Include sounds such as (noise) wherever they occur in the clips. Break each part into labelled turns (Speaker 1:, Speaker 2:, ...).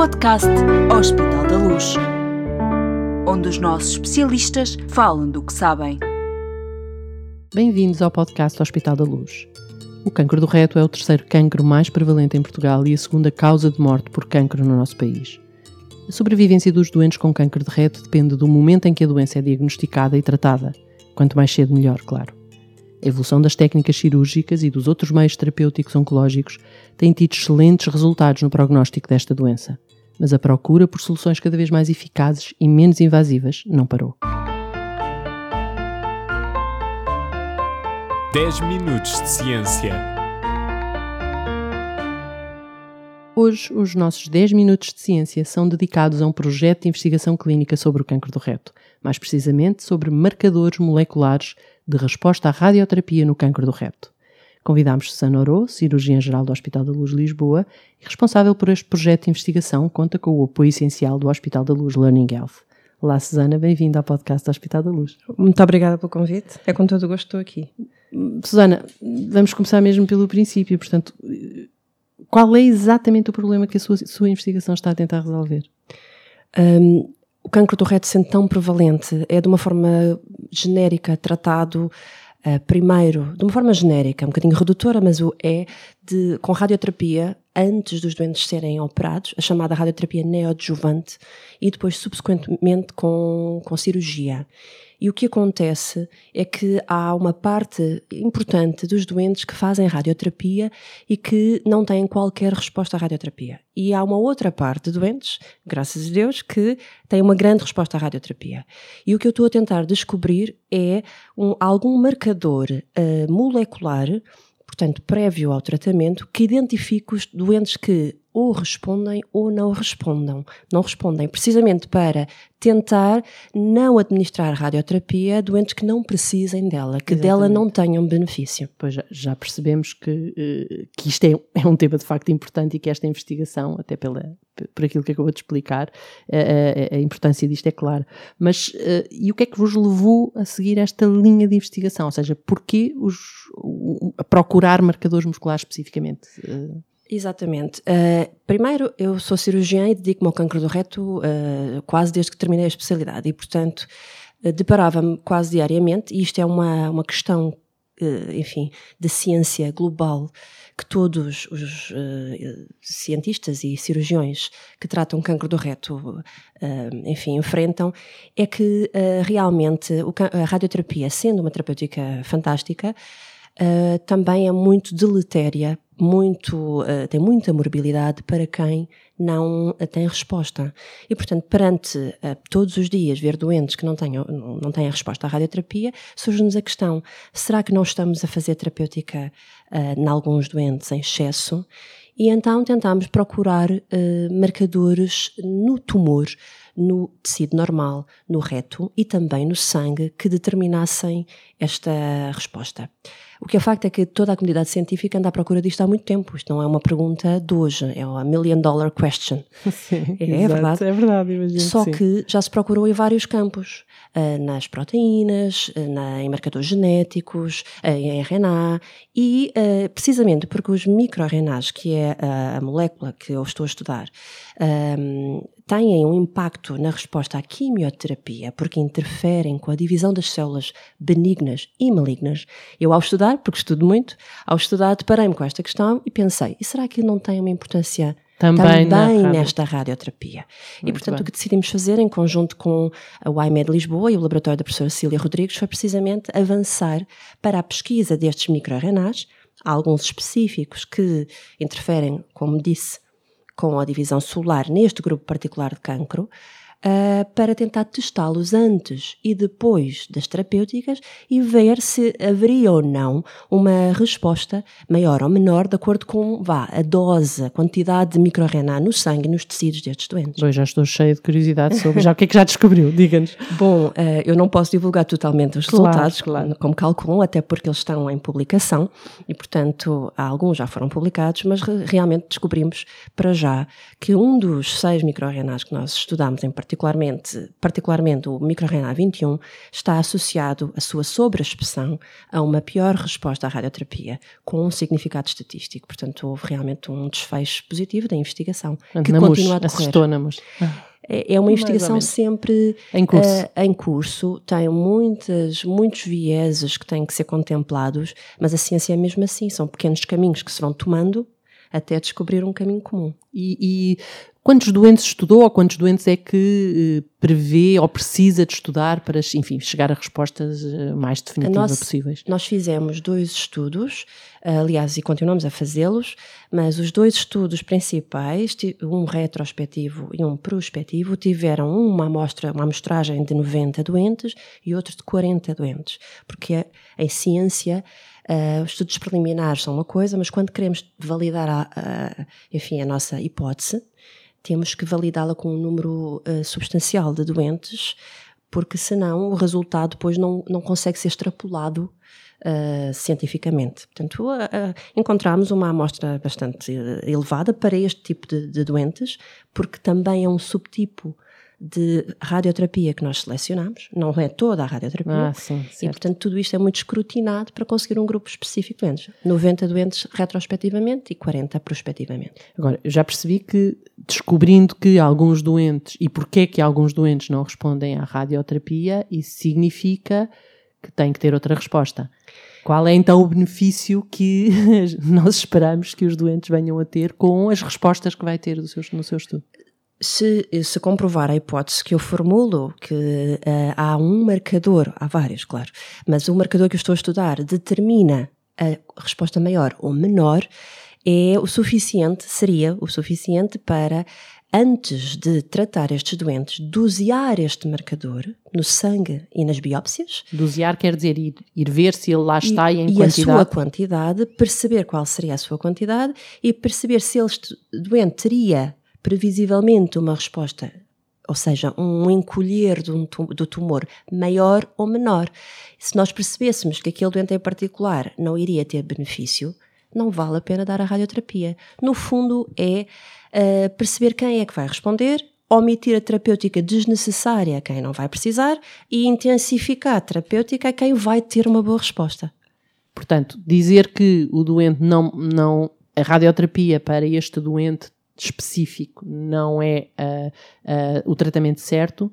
Speaker 1: podcast Hospital da Luz, onde os nossos especialistas falam do que sabem.
Speaker 2: Bem-vindos ao podcast Hospital da Luz. O cancro do reto é o terceiro cancro mais prevalente em Portugal e a segunda causa de morte por cancro no nosso país. A sobrevivência dos doentes com cancro de reto depende do momento em que a doença é diagnosticada e tratada. Quanto mais cedo, melhor, claro. A evolução das técnicas cirúrgicas e dos outros meios terapêuticos oncológicos tem tido excelentes resultados no prognóstico desta doença, mas a procura por soluções cada vez mais eficazes e menos invasivas não parou.
Speaker 3: 10 minutos de ciência.
Speaker 2: Hoje, os nossos 10 minutos de ciência são dedicados a um projeto de investigação clínica sobre o cancro do reto, mais precisamente sobre marcadores moleculares de resposta à radioterapia no cancro do reto. Convidámos Susana Oro, cirurgiã-geral do Hospital da Luz Lisboa e responsável por este projeto de investigação, conta com o apoio essencial do Hospital da Luz Learning Health. Olá, Susana, bem-vinda ao podcast do Hospital da Luz.
Speaker 4: Muito obrigada pelo convite. É com todo o gosto que estou aqui.
Speaker 2: Susana, vamos começar mesmo pelo princípio. Portanto, qual é exatamente o problema que a sua, sua investigação está a tentar resolver?
Speaker 4: Um, o cancro do reto sendo tão prevalente é de uma forma genérica tratado primeiro, de uma forma genérica, um bocadinho redutora, mas o é de, com radioterapia antes dos doentes serem operados, a chamada radioterapia neoadjuvante, e depois subsequentemente com, com cirurgia. E o que acontece é que há uma parte importante dos doentes que fazem radioterapia e que não têm qualquer resposta à radioterapia. E há uma outra parte de doentes, graças a Deus, que têm uma grande resposta à radioterapia. E o que eu estou a tentar descobrir é um, algum marcador uh, molecular portanto, prévio ao tratamento, que identifique os doentes que ou respondem ou não respondam. Não respondem precisamente para tentar não administrar radioterapia a doentes que não precisem dela, que Exatamente. dela não tenham benefício.
Speaker 2: Pois já, já percebemos que, uh, que isto é, é, um tema de facto importante e que esta investigação, até pela, por aquilo que acabou de explicar, uh, a, a, importância disto é clara. Mas uh, e o que é que vos levou a seguir esta linha de investigação? Ou seja, porquê os, a procurar marcadores musculares especificamente?
Speaker 4: Exatamente. Uh, primeiro, eu sou cirurgiã e dedico-me ao cancro do reto uh, quase desde que terminei a especialidade e, portanto, uh, deparava-me quase diariamente, e isto é uma, uma questão, enfim, de ciência global que todos os cientistas e cirurgiões que tratam cancro do reto, enfim, enfrentam, é que realmente a radioterapia, sendo uma terapêutica fantástica, também é muito deletéria muito, uh, tem muita morbilidade para quem não tem resposta. E, portanto, perante uh, todos os dias ver doentes que não tenham, não, têm a resposta à radioterapia, surge-nos a questão: será que não estamos a fazer terapêutica uh, em alguns doentes em excesso? E então tentamos procurar marcadores no tumor no tecido normal, no reto e também no sangue que determinassem esta resposta. O que é facto é que toda a comunidade científica anda à procura disto há muito tempo. Isto não é uma pergunta de hoje, é uma million dollar question. (laughs)
Speaker 2: Sim, é, é verdade. É verdade, imagino.
Speaker 4: Só
Speaker 2: que,
Speaker 4: que já se procurou em vários campos. Uh, nas proteínas, uh, na, em marcadores genéticos, uh, em RNA e precisamente porque os microRNAs, que é a molécula que eu estou a estudar, têm um impacto na resposta à quimioterapia porque interferem com a divisão das células benignas e malignas. Eu, ao estudar, porque estudo muito, ao estudar, deparei-me com esta questão e pensei: e será que não tem uma importância também, também nesta radioterapia. Muito e, portanto, bem. o que decidimos fazer em conjunto com a YMED Lisboa e o laboratório da professora Cília Rodrigues foi precisamente avançar para a pesquisa destes microRNAs, alguns específicos que interferem, como disse, com a divisão solar neste grupo particular de cancro, uh, para tentar testá-los antes e depois das terapêuticas e ver se haveria ou não uma resposta maior ou menor de acordo com vá, a dose, a quantidade de microRNA no sangue e nos tecidos destes doentes.
Speaker 2: Pois já estou cheio de curiosidade sobre já o que é que já descobriu, (laughs) diga-nos.
Speaker 4: Bom, uh, eu não posso divulgar totalmente os claro, resultados, claro. como calculam, até porque eles estão em publicação e, portanto, alguns já foram publicados, mas realmente descobrimos para já que um dos seis microRNAs que nós estudamos em particular particularmente, particularmente o microRNA 21, está associado a sua sobreexpressão a uma pior resposta à radioterapia, com um significado estatístico. Portanto, houve realmente um desfecho positivo da investigação, que continua a decorrer.
Speaker 2: Ah.
Speaker 4: É, é uma investigação sempre
Speaker 2: em curso.
Speaker 4: Uh, em curso, tem muitas, muitos vieses que têm que ser contemplados, mas a ciência é mesmo assim, são pequenos caminhos que se vão tomando até descobrir um caminho comum.
Speaker 2: E, e quantos doentes estudou ou quantos doentes é que eh, prevê ou precisa de estudar para, enfim, chegar a respostas eh, mais definitivas
Speaker 4: nós,
Speaker 2: possíveis?
Speaker 4: Nós fizemos dois estudos, aliás, e continuamos a fazê-los, mas os dois estudos principais, um retrospectivo e um prospectivo, tiveram uma amostra, uma amostragem de 90 doentes e outro de 40 doentes, porque em ciência Uh, os estudos preliminares são uma coisa, mas quando queremos validar a, a, enfim, a nossa hipótese, temos que validá-la com um número uh, substancial de doentes, porque senão o resultado depois não, não consegue ser extrapolado uh, cientificamente. Portanto, encontramos uma amostra bastante elevada para este tipo de, de doentes, porque também é um subtipo de radioterapia que nós selecionamos, não é toda a radioterapia,
Speaker 2: ah, sim,
Speaker 4: e portanto tudo isto é muito escrutinado para conseguir um grupo específico de doentes. 90 doentes retrospectivamente e 40 prospectivamente.
Speaker 2: Agora, eu já percebi que descobrindo que alguns doentes, e porquê que alguns doentes não respondem à radioterapia, isso significa que tem que ter outra resposta. Qual é então o benefício que (laughs) nós esperamos que os doentes venham a ter com as respostas que vai ter do seu, no seu estudo?
Speaker 4: Se, se comprovar a hipótese que eu formulo, que uh, há um marcador, há vários, claro, mas o marcador que eu estou a estudar determina a resposta maior ou menor, é o suficiente, seria o suficiente para, antes de tratar estes doentes, dosear este marcador no sangue e nas biópsias.
Speaker 2: Dosear quer dizer ir, ir ver se ele lá está
Speaker 4: e,
Speaker 2: em
Speaker 4: e
Speaker 2: quantidade.
Speaker 4: E a sua quantidade, perceber qual seria a sua quantidade e perceber se este doente teria previsivelmente uma resposta, ou seja, um encolher do, tumor maior ou menor. Se nós percebêssemos que aquele doente em particular não iria ter benefício, não vale a pena dar a radioterapia. No fundo, é uh, perceber quem é que vai responder, omitir a terapêutica desnecessária a quem não vai precisar e intensificar a terapêutica a quem vai ter uma boa resposta.
Speaker 2: Portanto, dizer que o doente não, não a radioterapia para este doente específico não é uh, uh, o tratamento certo,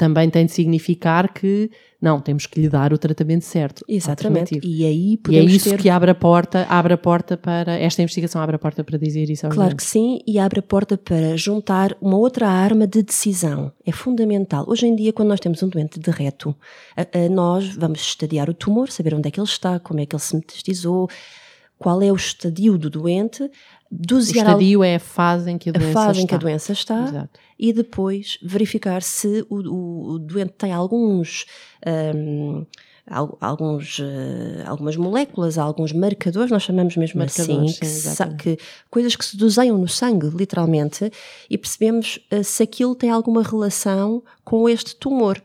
Speaker 2: também tem de significar que não, temos que lhe dar o tratamento certo.
Speaker 4: Exatamente. E aí
Speaker 2: e é isso ter... que abre a porta, abre a porta para esta investigação abre a porta para dizer isso aos
Speaker 4: Claro que sim, e abre a porta para juntar uma outra arma de decisão. É fundamental. Hoje em dia, quando nós temos um doente de reto, nós vamos estadiar o tumor, saber onde é que ele está, como é que ele se metastizou, qual é o estadio do doente,
Speaker 2: dosear. O estadio é a fase em que a doença
Speaker 4: a fase
Speaker 2: está.
Speaker 4: em que a doença está
Speaker 2: Exato.
Speaker 4: e depois verificar se o, o, o doente tem alguns. Um, alguns, uh, algumas moléculas, alguns marcadores, nós chamamos mesmo
Speaker 2: marcadores,
Speaker 4: assim, que, que, coisas que se doseiam no sangue, literalmente, e percebemos uh, se aquilo tem alguma relação com este tumor.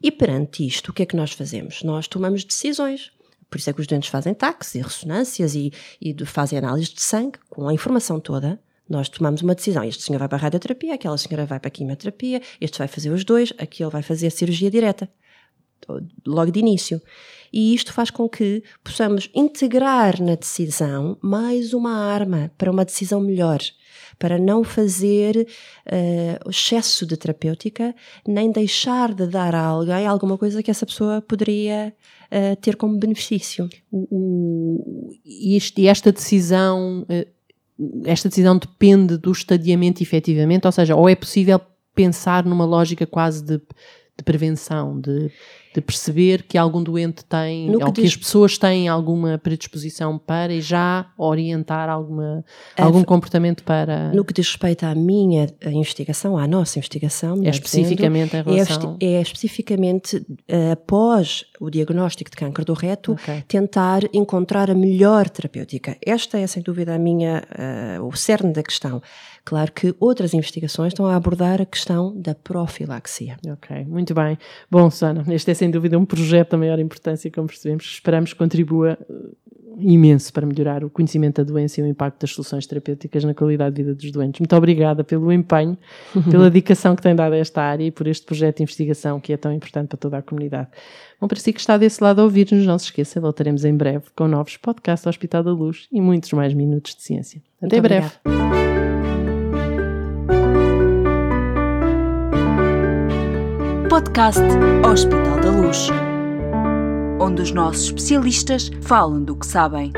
Speaker 4: E perante isto, o que é que nós fazemos? Nós tomamos decisões. Por isso é que os doentes fazem taques e ressonâncias e, e fazem análise de sangue com a informação toda. Nós tomamos uma decisão. Este senhor vai para a radioterapia, aquela senhora vai para a quimioterapia, este vai fazer os dois, aquele vai fazer a cirurgia direta. Logo de início. E isto faz com que possamos integrar na decisão mais uma arma para uma decisão melhor, para não fazer uh, excesso de terapêutica, nem deixar de dar a alguém alguma coisa que essa pessoa poderia uh, ter como benefício.
Speaker 2: O, o, e esta decisão, uh, esta decisão depende do estadiamento efetivamente, ou seja, ou é possível pensar numa lógica quase de, de prevenção, de de perceber que algum doente tem, ou que, diz... as pessoas têm alguma predisposição para e já orientar alguma, é, algum comportamento para.
Speaker 4: No que diz respeito à minha investigação, à nossa investigação,
Speaker 2: é especificamente
Speaker 4: dizendo,
Speaker 2: em relação.
Speaker 4: É, é especificamente uh, após o diagnóstico de câncer do reto, okay. tentar encontrar a melhor terapêutica. Esta é sem dúvida a minha, uh, o cerne da questão. Claro que outras investigações estão a abordar a questão da profilaxia.
Speaker 2: Ok, muito bem. Bom, Susana, este é sem dúvida um projeto da maior importância, como percebemos. Esperamos que contribua imenso para melhorar o conhecimento da doença e o impacto das soluções terapêuticas na qualidade de vida dos doentes. Muito obrigada pelo empenho, (laughs) pela dedicação que tem dado a esta área e por este projeto de investigação que é tão importante para toda a comunidade. Bom, para si que está desse lado a ouvir-nos, não se esqueça, voltaremos em breve com novos podcasts do Hospital da Luz e muitos mais minutos de ciência. Até
Speaker 4: Muito
Speaker 2: breve.
Speaker 1: Podcast Hospital da Luz, onde os nossos especialistas falam do que sabem.